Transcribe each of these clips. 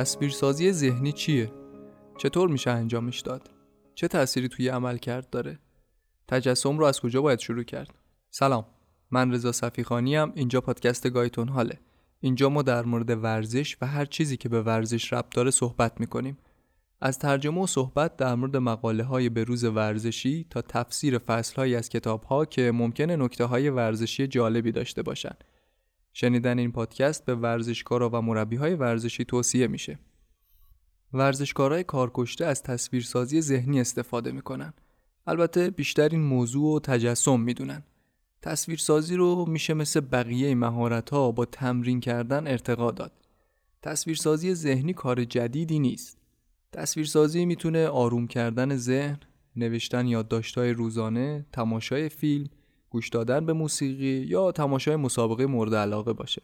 تصویرسازی ذهنی چیه؟ چطور میشه انجامش داد؟ چه تأثیری توی عمل کرد داره؟ تجسم رو از کجا باید شروع کرد؟ سلام من رضا صفیخانی ام اینجا پادکست گایتون حاله اینجا ما در مورد ورزش و هر چیزی که به ورزش ربط داره صحبت می‌کنیم از ترجمه و صحبت در مورد مقاله های بروز ورزشی تا تفسیر فصل از کتاب ها که ممکنه نکته های ورزشی جالبی داشته باشن شنیدن این پادکست به ورزشکارا و مربی های ورزشی توصیه میشه. ورزشکارای کارکشته از تصویرسازی ذهنی استفاده می‌کنن. البته بیشتر این موضوع و تجسم می‌دونن. تصویرسازی رو میشه مثل بقیه مهارت ها با تمرین کردن ارتقا داد. تصویرسازی ذهنی کار جدیدی نیست. تصویرسازی می‌تونه آروم کردن ذهن، نوشتن یادداشت‌های روزانه، تماشای فیلم، گوش دادن به موسیقی یا تماشای مسابقه مورد علاقه باشه.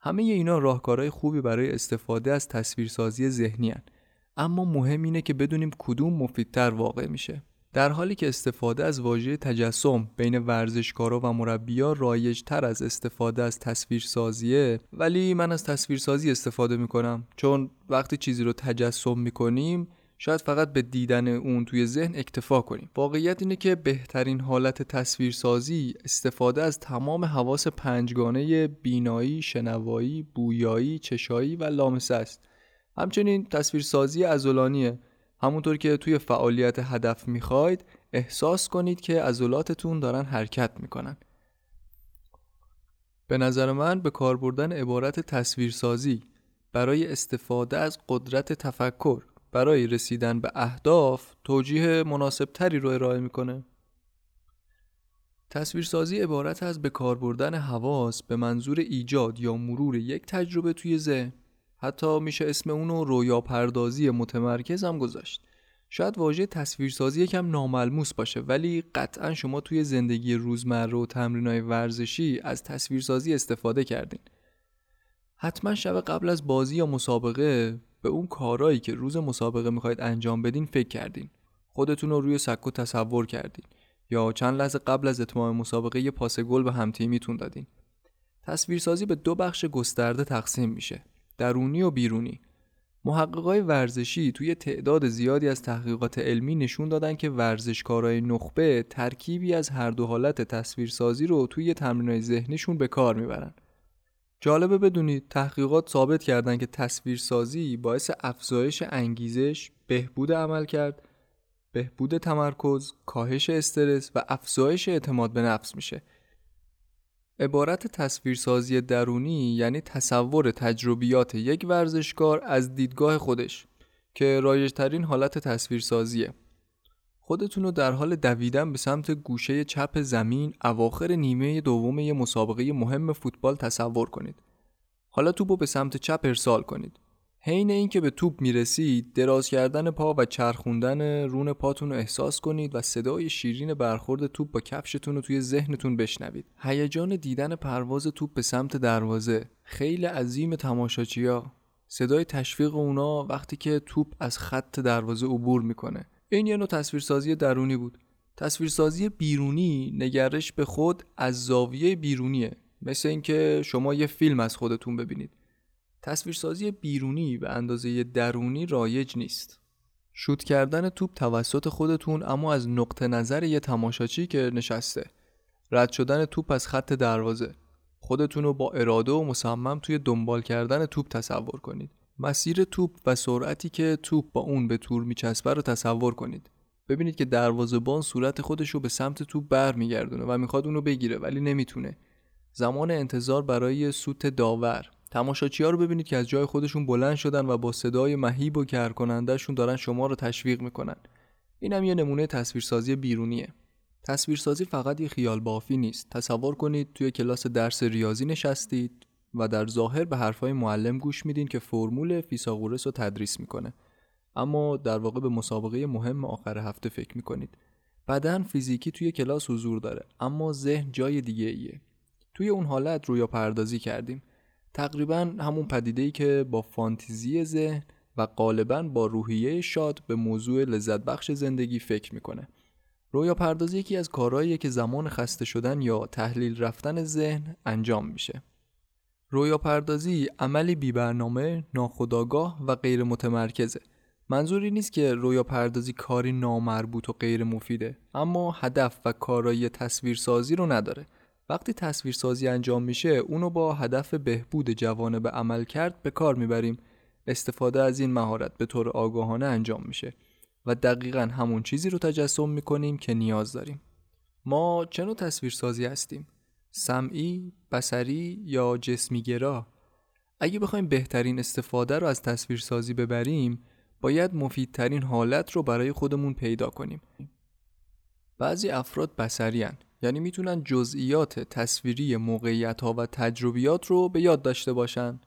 همه اینا راهکارهای خوبی برای استفاده از تصویرسازی ذهنی هن. اما مهم اینه که بدونیم کدوم مفیدتر واقع میشه. در حالی که استفاده از واژه تجسم بین ورزشکارا و مربیا رایج تر از استفاده از تصویرسازیه ولی من از تصویرسازی استفاده می‌کنم. چون وقتی چیزی رو تجسم می‌کنیم شاید فقط به دیدن اون توی ذهن اکتفا کنیم. واقعیت اینه که بهترین حالت تصویرسازی استفاده از تمام حواس پنجگانه بینایی، شنوایی، بویایی، چشایی و لامسه است. همچنین تصویرسازی ازولانیه همونطور که توی فعالیت هدف می‌خواید احساس کنید که عضلاتتون دارن حرکت می‌کنن. به نظر من به کار بردن عبارت تصویرسازی برای استفاده از قدرت تفکر برای رسیدن به اهداف توجیه مناسب تری رو ارائه می‌کنه. تصویرسازی عبارت از به کار بردن حواس به منظور ایجاد یا مرور یک تجربه توی ذهن. حتی میشه اسم اونو رویا پردازی متمرکز هم گذاشت. شاید واژه تصویرسازی یکم ناملموس باشه ولی قطعا شما توی زندگی روزمره و تمرینای ورزشی از تصویرسازی استفاده کردین. حتما شب قبل از بازی یا مسابقه به اون کارایی که روز مسابقه می‌خواید انجام بدین فکر کردین. خودتون رو روی سکو تصور کردین. یا چند لحظه قبل از اتمام مسابقه یه پاس گل به همتیمیتون دادین. تصویرسازی به دو بخش گسترده تقسیم میشه. درونی و بیرونی. محققای ورزشی توی تعداد زیادی از تحقیقات علمی نشون دادن که ورزشکارای نخبه ترکیبی از هر دو حالت تصویرسازی رو توی تمرینای ذهنیشون به کار می‌برن. جالبه بدونید تحقیقات ثابت کردن که تصویرسازی باعث افزایش انگیزش، بهبود عمل کرد، بهبود تمرکز، کاهش استرس و افزایش اعتماد به نفس میشه. عبارت تصویرسازی درونی یعنی تصور تجربیات یک ورزشکار از دیدگاه خودش که رایجترین حالت تصویرسازیه. خودتون رو در حال دویدن به سمت گوشه چپ زمین اواخر نیمه دوم یه مسابقه مهم فوتبال تصور کنید. حالا توپ رو به سمت چپ ارسال کنید. حین اینکه به توپ می‌رسید دراز کردن پا و چرخوندن رون پاتون رو احساس کنید و صدای شیرین برخورد توپ با کفشتون رو توی ذهنتون بشنوید. هیجان دیدن پرواز توپ به سمت دروازه خیلی عظیم تماشاچیا صدای تشویق اونا وقتی که توپ از خط دروازه عبور می‌کنه این یه نوع تصویرسازی درونی بود. تصویرسازی بیرونی نگرش به خود از زاویه بیرونیه. مثل اینکه شما یه فیلم از خودتون ببینید. تصویرسازی بیرونی به اندازه درونی رایج نیست. شوت کردن توپ توسط خودتون اما از نقطه نظر یه تماشاچی که نشسته. رد شدن توپ از خط دروازه. خودتون رو با اراده و مصمم توی دنبال کردن توپ تصور کنید. مسیر توپ و سرعتی که توپ با اون به تور میچسبه رو تصور کنید. ببینید که دروازه‌بان صورت خودش رو به سمت توپ برمیگردونه و می‌خواد اونو بگیره ولی نمی‌تونه. زمان انتظار برای سوت داور. تماشاچی ها رو ببینید که از جای خودشون بلند شدن و با صدای مهیب و کرکنندهشون دارن شما رو تشویق می‌کنن. این هم یه نمونه تصویرسازی بیرونیه. تصویرسازی فقط یه خیال بافی نیست. تصور کنید توی کلاس درس ریاضی نشستید. و در ظاهر به حرفای معلم گوش میدین که فرمول فیساغورس رو تدریس می‌کنه. اما در واقع به مسابقه مهم آخر هفته فکر می‌کنید. بدن فیزیکی توی کلاس حضور داره اما ذهن جای دیگه ایه. توی اون حالت رویا پردازی کردیم. تقریبا همون پدیده ای که با فانتزی ذهن و غالبا با روحیه شاد به موضوع لذت بخش زندگی فکر می‌کنه. رویا پردازی یکی از کارهاییه که زمان خسته شدن یا تحلیل رفتن ذهن انجام میشه. رویا پردازی عملی بی برنامه، ناخداگاه و غیر متمرکزه. منظوری نیست که رویا پردازی کاری نامربوط و غیر مفیده اما هدف و کارایی تصویرسازی رو نداره. وقتی تصویرسازی انجام میشه اونو با هدف بهبود جوانب عمل کرد به کار می‌بریم. استفاده از این مهارت به طور آگاهانه انجام میشه و دقیقا همون چیزی رو تجسم می‌کنیم که نیاز داریم. ما چه نوع تصویرسازی هستیم؟ سمعی، بسری یا جسمی گرا اگه بخوایم بهترین استفاده رو از تصویرسازی ببریم باید مفیدترین حالت رو برای خودمون پیدا کنیم بعضی افراد بسری. یعنی می‌تونن جزئیات تصویری موقعیت ها و تجربیات رو به یاد داشته باشن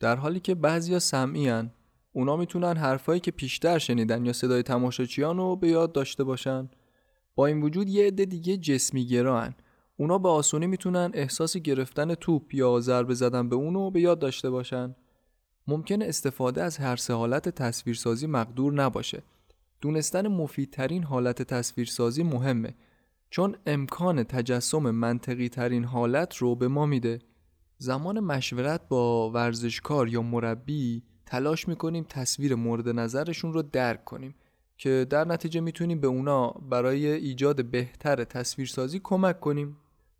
در حالی که بعضیا سمعی هن. اونا می‌تونن حرفایی که پیشتر شنیدن یا صدای تماشاچیان رو به یاد داشته باشن با این وجود یه عده دیگه جسمی گران اونا به آسونی می‌تونن احساس گرفتن توپ یا ضربه زدن به اونو به یاد داشته باشن. ممکن استفاده از هر سه حالت تصویرسازی مقدور نباشه. دونستن مفیدترین حالت تصویرسازی مهمه چون امکان تجسم منطقی ترین حالت رو به ما میده. زمان مشورت با ورزشکار یا مربی تلاش می‌کنیم تصویر مورد نظرشون رو درک کنیم که در نتیجه می‌تونیم به اونا برای ایجاد بهتر تصویرسازی کمک کنیم.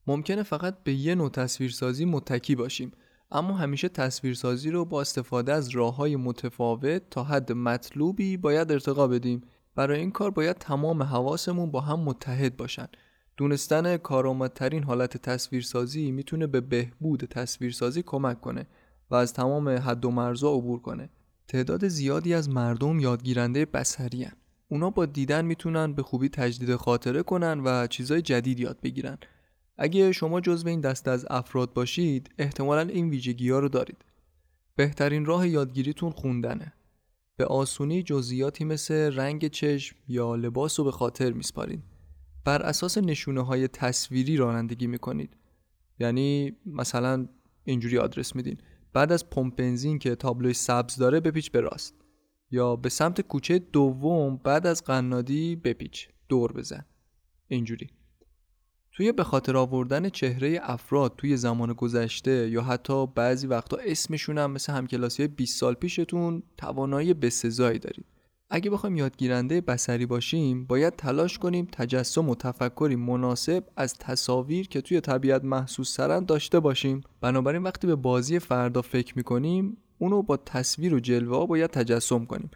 ممکنه فقط به یه نوع تصویرسازی متکی باشیم. اما همیشه تصویرسازی رو با استفاده از راه های متفاوت تا حد مطلوبی باید ارتقا بدیم. برای این کار باید تمام حواسمون با هم متحد باشن. دونستن کارآمدترین حالت تصویرسازی می‌تونه به بهبود تصویرسازی کمک کنه و از تمام حد و مرزا عبور کنه. تعداد زیادی از مردم یادگیرنده بسری هن. اونا با دیدن می‌تونن به خوبی تجدید خاطره کنن و چیزای جدید یاد بگیرن. اگه شما جزو این دسته از افراد باشید احتمالا این ویژگی ها رو دارید. بهترین راه یادگیریتون خوندنه. به آسونی جزئیاتی مثل رنگ چشم یا لباس رو به خاطر میسپارید بر اساس نشونه های تصویری رانندگی می‌کنید. یعنی مثلا اینجوری آدرس میدین. بعد از پمپ بنزین که تابلوی سبز داره بپیچ به راست. یا به سمت کوچه دوم بعد از قنادی بپیچ. دور بزن. اینجوری. توی به خاطر آوردن چهره افراد توی زمان گذشته یا حتی بعضی وقتا اسمشون هم مثل همکلاسی 20 سال پیشتون توانایی بسزایی دارید. اگه بخوایم یادگیرنده بسری باشیم باید تلاش کنیم تجسم و تفکری مناسب از تصاویر که توی طبیعت محسوس سرن داشته باشیم. بنابراین وقتی به بازی فردا فکر می‌کنیم اونو با تصویر و جلوه باید تجسم کنیم.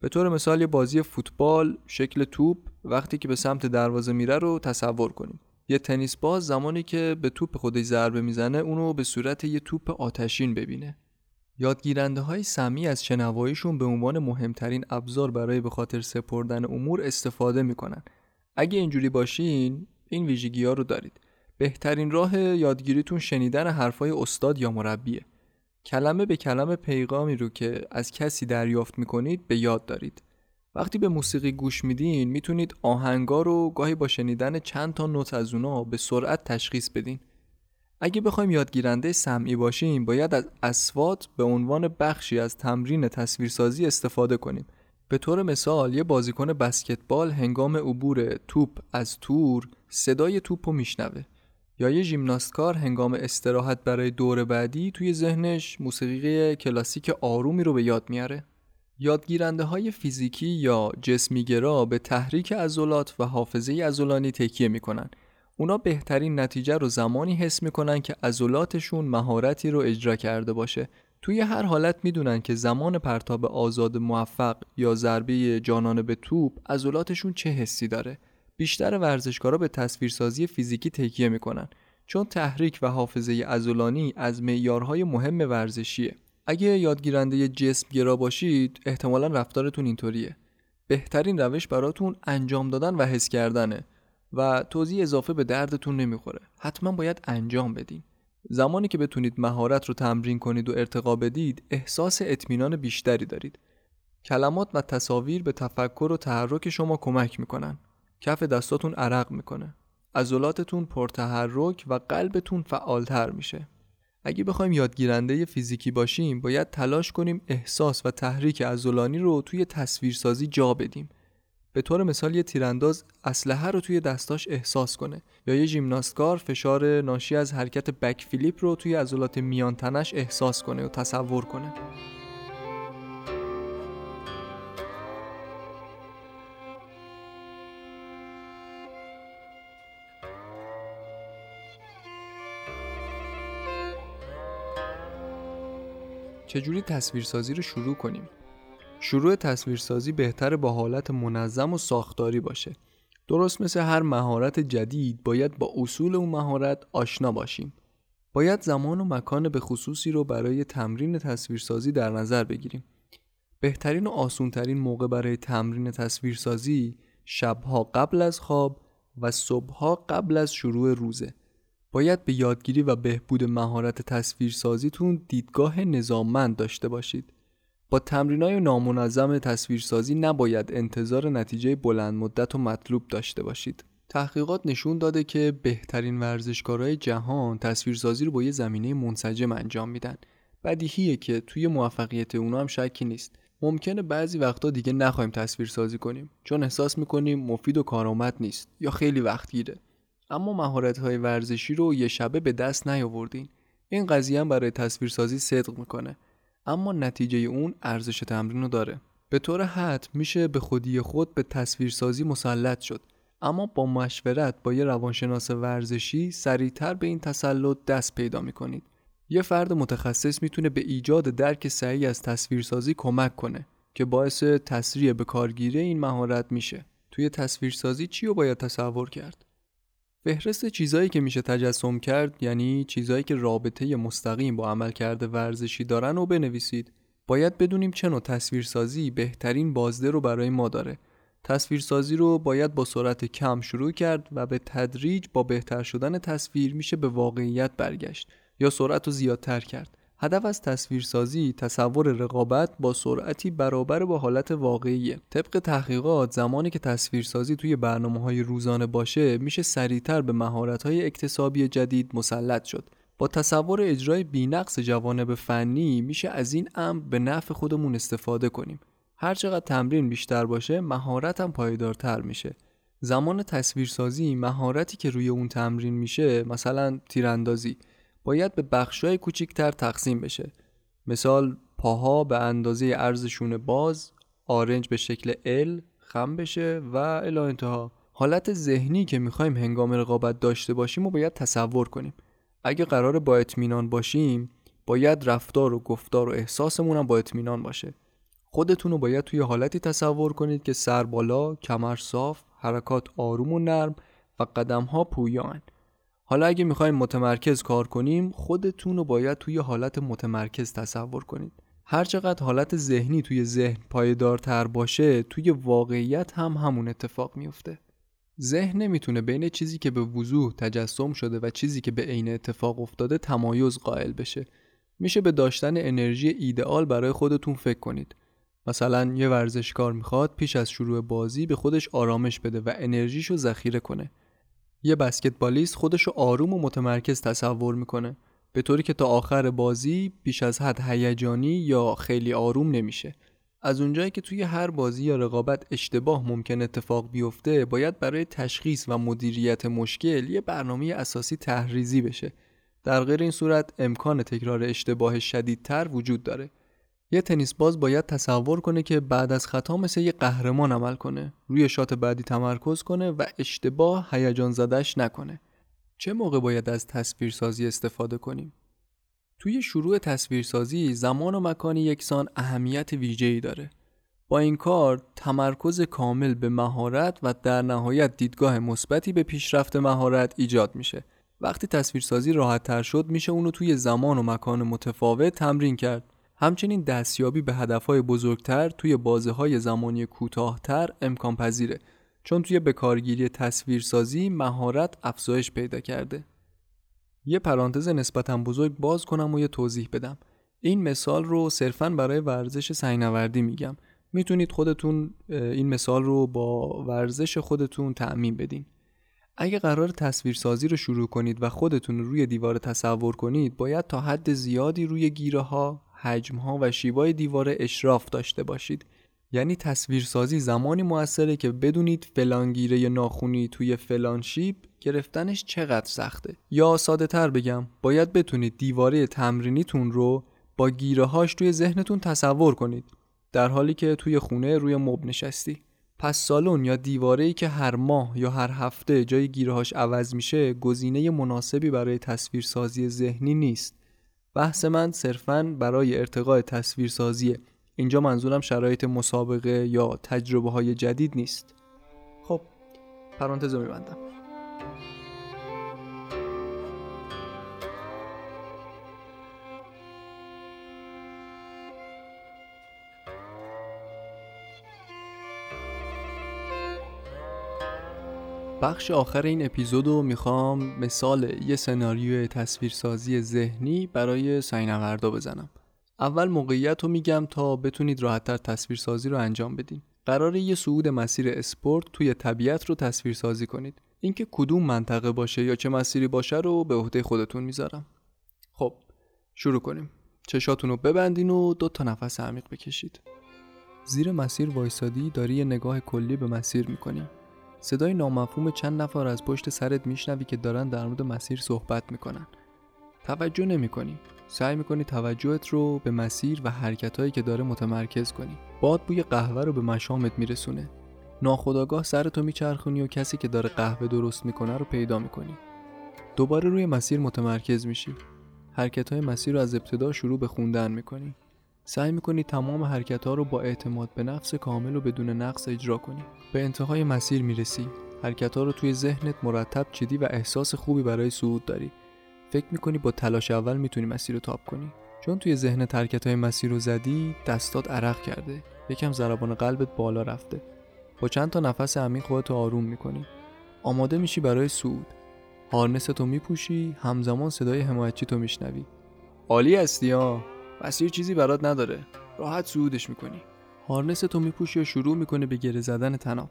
به طور مثال یه بازی فوتبال شکل توپ وقتی که به سمت دروازه میره رو تصور کنیم. یه تنیس باز زمانی که به توپ خودش ضربه می‌زنه اونو به صورت یه توپ آتشین ببینه. یادگیرنده های سمی از شنواییشون به عنوان مهمترین ابزار برای به خاطر سپردن امور استفاده می‌کنن. اگه اینجوری باشین این ویژگی ها رو دارید. بهترین راه یادگیریتون شنیدن حرفای استاد یا مربیه. کلمه به کلمه پیغامی رو که از کسی دریافت می‌کنید به یاد دارید. وقتی به موسیقی گوش میدین می‌تونید آهنگا رو گاهی با شنیدن چند تا نوت از اونا به سرعت تشخیص بدین. اگه بخوایم یادگیرنده سمعی باشیم باید از اسوات به عنوان بخشی از تمرین تصویرسازی استفاده کنیم. به طور مثال یه بازیکن بسکتبال هنگام عبور توپ از تور صدای توپ رو میشنوه یا یه ژیمناستکار هنگام استراحت برای دور بعدی توی ذهنش موسیقی کلاسیک آرومی رو به یاد میاره یادگیرنده های فیزیکی یا جسمیگرا به تحریک عضلات و حافظه عضلانی تکیه می‌کنن. اونا بهترین نتیجه رو زمانی حس می‌کنن که عضلاتشون مهارتی رو اجرا کرده باشه. توی هر حالت می‌دونن که زمان پرتاب آزاد موفق یا ضربه جانانه به توپ عضلاتشون چه حسی داره. بیشتر ورزشکارا به تصویرسازی فیزیکی تکیه می‌کنن چون تحریک و حافظه عضلانی از معیارهای مهم ورزشیه. اگه یادگیرنده جسم گرا باشید احتمالا رفتارتون اینطوریه. بهترین روش براتون انجام دادن و حس کردنه و توضیح اضافه به دردتون نمی‌خوره. حتما باید انجام بدین. زمانی که بتونید مهارت رو تمرین کنید و ارتقا بدید احساس اطمینان بیشتری دارید. کلمات و تصاویر به تفکر و تحرک شما کمک می‌کنن. کف دستاتون عرق می‌کنه. عضلاتتون پرتحرک و قلبتون فعالتر میشه. اگه بخوایم یادگیرنده فیزیکی باشیم باید تلاش کنیم احساس و تحریک عضلانی رو توی تصویرسازی جا بدیم. به طور مثال یه تیرانداز اسلحه رو توی دستاش احساس کنه یا یه ژیمناستکار فشار ناشی از حرکت بک فیلیپ رو توی عضلات میان تنش احساس کنه و تصور کنه. چجوری تصویرسازی رو شروع کنیم؟ شروع تصویرسازی بهتر با حالت منظم و ساختاری باشه. درست مثل هر مهارت جدید باید با اصول اون مهارت آشنا باشیم. باید زمان و مکان به خصوصی رو برای تمرین تصویرسازی در نظر بگیریم. بهترین و آسونترین موقع برای تمرین تصویرسازی شبها قبل از خواب و صبحها قبل از شروع روزه. باید به یادگیری و بهبود مهارت تصویرسازیتون دیدگاه نظاممند داشته باشید. با تمرینای نامنظم تصویرسازی نباید انتظار نتیجه بلند مدت و مطلوب داشته باشید. تحقیقات نشون داده که بهترین ورزشکارای جهان تصویرسازی رو با یه زمینه منسجم انجام میدن. بدیهیه که توی موفقیت اونا هم شکی نیست. ممکنه بعضی وقتا دیگه نخوایم تصویرسازی کنیم چون احساس می‌کنیم مفید و کارآمد نیست یا خیلی وقت گیره. اما مهارت های ورزشی رو یه شبه به دست نیاوردین. این قضیه هم برای تصویرسازی صدق می‌کنه. اما نتیجه اون ارزش تمرین رو داره. به طور حد میشه به خودی خود به تصویرسازی مسلط شد. اما با مشورت با یه روانشناس ورزشی سریعتر به این تسلط دست پیدا می‌کنید. یه فرد متخصص می‌تونه به ایجاد درک صحیح از تصویرسازی کمک کنه که باعث تسریع به کارگیری این مهارت میشه. توی تصویرسازی چی رو باید تصور کرد؟ فهرست چیزایی که میشه تجسم کرد یعنی چیزایی که رابطه مستقیم با عملکرد ورزشی دارن و بنویسید. باید بدونیم چه نوع تصویرسازی بهترین بازده رو برای ما داره. تصویرسازی رو باید با سرعت کم شروع کرد و به تدریج با بهتر شدن تصویر میشه به واقعیت برگشت یا سرعت رو زیادتر کرد. هدف از تصویرسازی تصور رقابت با سرعتی برابر با حالت واقعیه طبق تحقیقات زمانی که تصویرسازی توی برنامه های روزانه باشه میشه سریعتر به مهارت های اکتسابی جدید مسلط شد. با تصور اجرای بینقص جوانب فنی میشه از این امر به نفع خودمون استفاده کنیم. هر چقدر تمرین بیشتر باشه مهارتم پایدارتر میشه. زمان تصویرسازی مهارتی که روی اون تمرین میشه مثلا تیراندازی. باید به بخشای کوچیکتر تقسیم بشه. مثال پاها به اندازه ارزشون باز آرنج به شکل ال خم بشه و الی انتها. حالت ذهنی که می‌خوایم هنگام رقابت داشته باشیم و باید تصور کنیم. اگه قرار با اطمینان باشیم باید رفتار و گفتار و احساسمون هم با اطمینان باشه. خودتون رو باید توی حالتی تصور کنید که سر بالا، کمر صاف، حرکات آروم و نرم و قدم ها پویان. حالا اگه می‌خوایم متمرکز کار کنیم خودتون رو باید توی حالت متمرکز تصور کنید. هر چقدر حالت ذهنی توی ذهن پایدارتر باشه توی واقعیت هم همون اتفاق میفته ذهن نمی‌تونه بین چیزی که به وضوح تجسم شده و چیزی که به عین اتفاق افتاده تمایز قائل بشه. میشه به داشتن انرژی ایدئال برای خودتون فکر کنید. مثلا یه ورزشکار می‌خواد پیش از شروع بازی به خودش آرامش بده و انرژیشو ذخیره کنه. یه بسکتبالیست خودشو آروم و متمرکز تصور می‌کنه. به طوری که تا آخر بازی بیش از حد هیجانی یا خیلی آروم نمیشه. از اونجایی که توی هر بازی یا رقابت اشتباه ممکن اتفاق بیفته باید برای تشخیص و مدیریت مشکل یه برنامه اساسی تحریزی بشه. در غیر این صورت امکان تکرار اشتباه شدیدتر وجود داره. یه تنیس باز باید تصور کنه که بعد از خطا مثل یه قهرمان عمل کنه روی شات بعدی تمرکز کنه و اشتباه هیجان زدش نکنه. چه موقع باید از تصویرسازی استفاده کنیم؟ توی شروع تصویرسازی زمان و مکان یکسان اهمیت ویژه‌ای داره. با این کار تمرکز کامل به مهارت و در نهایت دیدگاه مثبتی به پیشرفت مهارت ایجاد میشه. وقتی تصویرسازی راحت تر شد میشه اونو توی زمان و مکان متفاوت تمرین کرد. همچنین دستیابی به هدفهای بزرگتر توی بازه های زمانی کوتاهتر امکان پذیره چون توی بکارگیری تصویرسازی مهارت افزایش پیدا کرده. یه پرانتز نسبتا بزرگ باز کنم و یه توضیح بدم. این مثال رو صرفا برای ورزش سینوردی میگم. می‌تونید خودتون این مثال رو با ورزش خودتون تعمین بدین. اگه قرار تصویرسازی رو شروع کنید و خودتون روی دیوار تصور کنید باید تا حد زیادی روی گیره ها، حجم ها و شیوای دیواره اشراف داشته باشید. یعنی تصویرسازی زمانی موثره که بدونید فلانگیره ناخونی توی فلان شیب گرفتنش چقدر سخته. یا ساده تر بگم باید بتونید دیواره تمرینیتون رو با گیره هاش توی ذهنتون تصور کنید. در حالی که توی خونه روی مب نشستی. پس سالن یا دیواره که هر ماه یا هر هفته جای گیرهاش عوض میشه گزینه مناسبی برای تصویرسازی ذهنی نیست. بحث من صرفاً برای ارتقاء تصویرسازی اینجا منظورم شرایط مسابقه یا تجربه های جدید نیست. خب پرانتز میبندم. بخش آخر این اپیزود رو می‌خوام مثال یه سناریوی تصویرسازی ذهنی برای سینوردا بزنم. اول موقعیت رو میگم تا بتونید راحتتر تصویرسازی رو انجام بدین. قرار یه صعود مسیر اسپورت توی طبیعت رو تصویرسازی کنید. اینکه کدوم منطقه باشه یا چه مسیری باشه رو به عهده خودتون می‌ذارم. خب شروع کنیم. چشاتون رو ببندین و دو تا نفس عمیق بکشید. زیر مسیر وایسادی داری یه نگاه کلی به مسیر می‌کنی. صدای نامفهوم چند نفر از پشت سرت میشنوی که دارن در مورد مسیر صحبت می‌کنن. توجه نمی‌کنی. سعی می‌کنی توجهت رو به مسیر و حرکتهایی که داره متمرکز کنی. باد بوی قهوه رو به مشامت میرسونه. ناخداگاه سرتو میچرخونی و کسی که داره قهوه درست می‌کنه رو پیدا می‌کنی. دوباره روی مسیر متمرکز میشی. حرکت های مسیر رو از ابتدا شروع به خوندن می‌کنی. سعی می‌کنی تمام حرکت رو با اعتماد به نفس کامل و بدون نقص اجرا کنی. به انتهای مسیر می‌رسی. حرکت رو توی ذهنت مرتب چیدی و احساس خوبی برای صعود داری. فکر می‌کنی با تلاش اول می‌تونی مسیر رو تاپ کنی. چون توی ذهن ترکت های مسیر رو زدی دستات عرق کرده. یکم ضربان قلبت بالا رفته. با چند تا نفس عمیق خودت آروم می‌کنی. آماده میشی برای صعود. هارنس تو میپوشی همزمان صدای حمایتچی تو میشنوی. عالی هستی ها مسیر چیزی برات نداره. راحت صعودش می‌کنی. هارنس تو میپوشی و شروع می‌کنه به گره زدن تناب.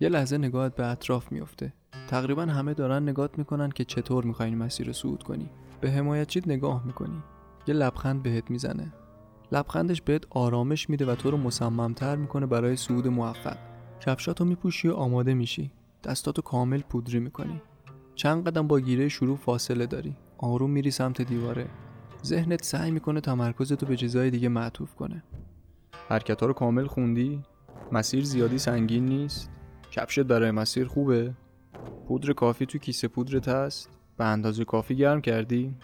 یه لحظه نگاهت به اطراف میفته تقریبا همه دارن نگات می‌کنن که چطور می‌خوای مسیر صعود کنی. به حمایتچیت نگاه می‌کنی. یه لبخند بهت می‌زنه. لبخندش بهت آرامش میده و تو رو مصممتر می‌کنه برای صعود موفق. کفشاتو میپوشی و آماده میشی. دستاتو کامل پودری می‌کنی. چند قدم با گیره شروع فاصله داری. آروم میری سمت دیواره. ذهنت سعی می‌کنه تمرکزتو به چیزای دیگه معطوف کنه. حرکت رو کامل خوندی؟ مسیر زیادی سنگین نیست؟ کفشت برای مسیر خوبه؟ پودر کافی تو کیسه پودرت هست؟ به اندازه کافی گرم کردی؟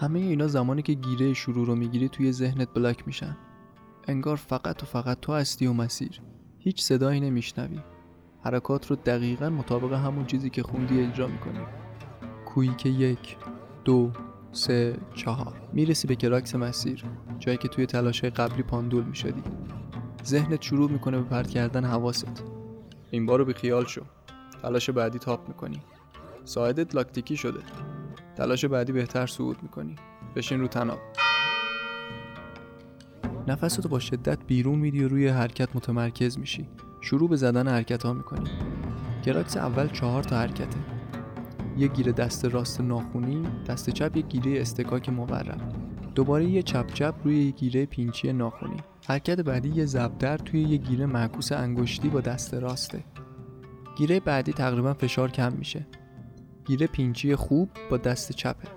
همه اینا زمانی که گیره شروع رو می‌گیری توی ذهنت بلاک میشن. انگار فقط و فقط تو هستی و مسیر. هیچ صدایی نمیشنوی. حرکات رو دقیقا مطابق همون چیزی که خوندی اجرا می‌کنی. quick یک. دو سه چهار. می‌رسی به crux مسیر جایی که توی تلاش قبلی پاندول می‌شدی. ذهنت شروع می‌کنه به پرت کردن حواست. این بارو بی خیال شو. تلاش بعدی top می‌کنی. ساعدت لاکتیکی شده. تلاش بعدی بهتر صعود می‌کنی. بشین رو تناب. نفستو با شدت بیرون میدی و روی حرکت متمرکز میشی. شروع به زدن حرکت ها می‌کنی. کراکس اول چهار تا حرکته. یه گیره دست راست ناخونی دست چپ یه گیره استکاک مورم دوباره یه چپ چپ روی یه گیره پینچی ناخونی. حرکت بعدی یه زبدر توی یه گیره معکوس انگشتی با دست راسته. گیره بعدی تقریبا فشار کم میشه. گیره پینچی خوب با دست چپه.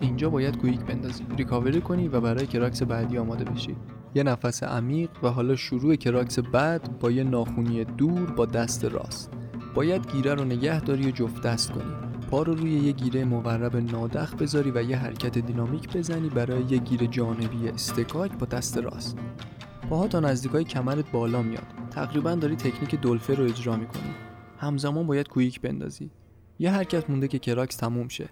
اینجا باید quick بندازی. ریکاوری کنی و برای crux بعدی آماده بشی. یه نفس عمیق و حالا شروع crux بعد با یه ناخونی دور با دست راست. باید گیره رو نگه داری و جفت دست کنی. پا رو روی یه گیره مقرب نادخ بذاری و یه حرکت دینامیک بزنی برای یه گیره جانبی اصطکاک با دست راست. پاها تا نزدیکای کمرت بالا میاد. تقریبا داری تکنیک دلفه رو اجرا می‌کنی. همزمان باید quick بندازی. یه حرکت مونده که کراکس تموم شه.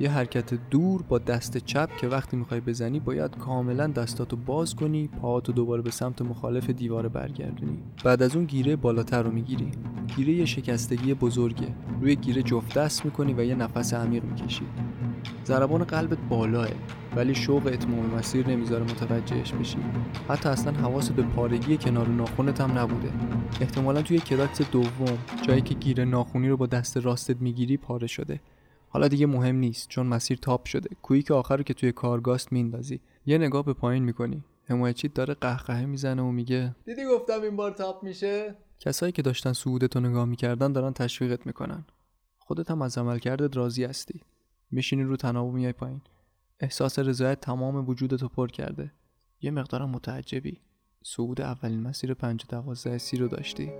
یه حرکت دور با دست چپ که وقتی می‌خوای بزنی باید کاملا دستاتو باز کنی پاهاتو دوباره به سمت مخالف دیواره برگردونی. بعد از اون گیره بالاتر رو می‌گیری. گیره یه شکستگی بزرگه. روی گیره جفت دست می‌کنی و یه نفس عمیق می‌کشی. ضربان قلبت بالاه ولی شوق اتمام مسیر نمی‌ذاره متوجهش بشی. حتی اصلا حواست به پارگی کنار ناخونت هم نبوده. احتمالا توی crux دوم جایی که گیره ناخونی رو با دست راستت می‌گیری پاره شده. حالا دیگه مهم نیست چون مسیر top شده. quick آخر رو که توی کارگاست میندازی. یه نگاه به پایین می‌کنی. حمایتچی داره قهقهه می‌زنه و میگه دیدی گفتم این بار top میشه؟ کسایی که داشتن سعودتو نگاه می‌کردن دارن تشویقت می‌کنن. خودت هم از عملکردت راضی هستی. میشینی رو تناب میای پایین. احساس رضایت تمام وجودتو پر کرده. یه مقدارم متعجبی. صعود اولین مسیر پنج دوازده سی رو داشتی.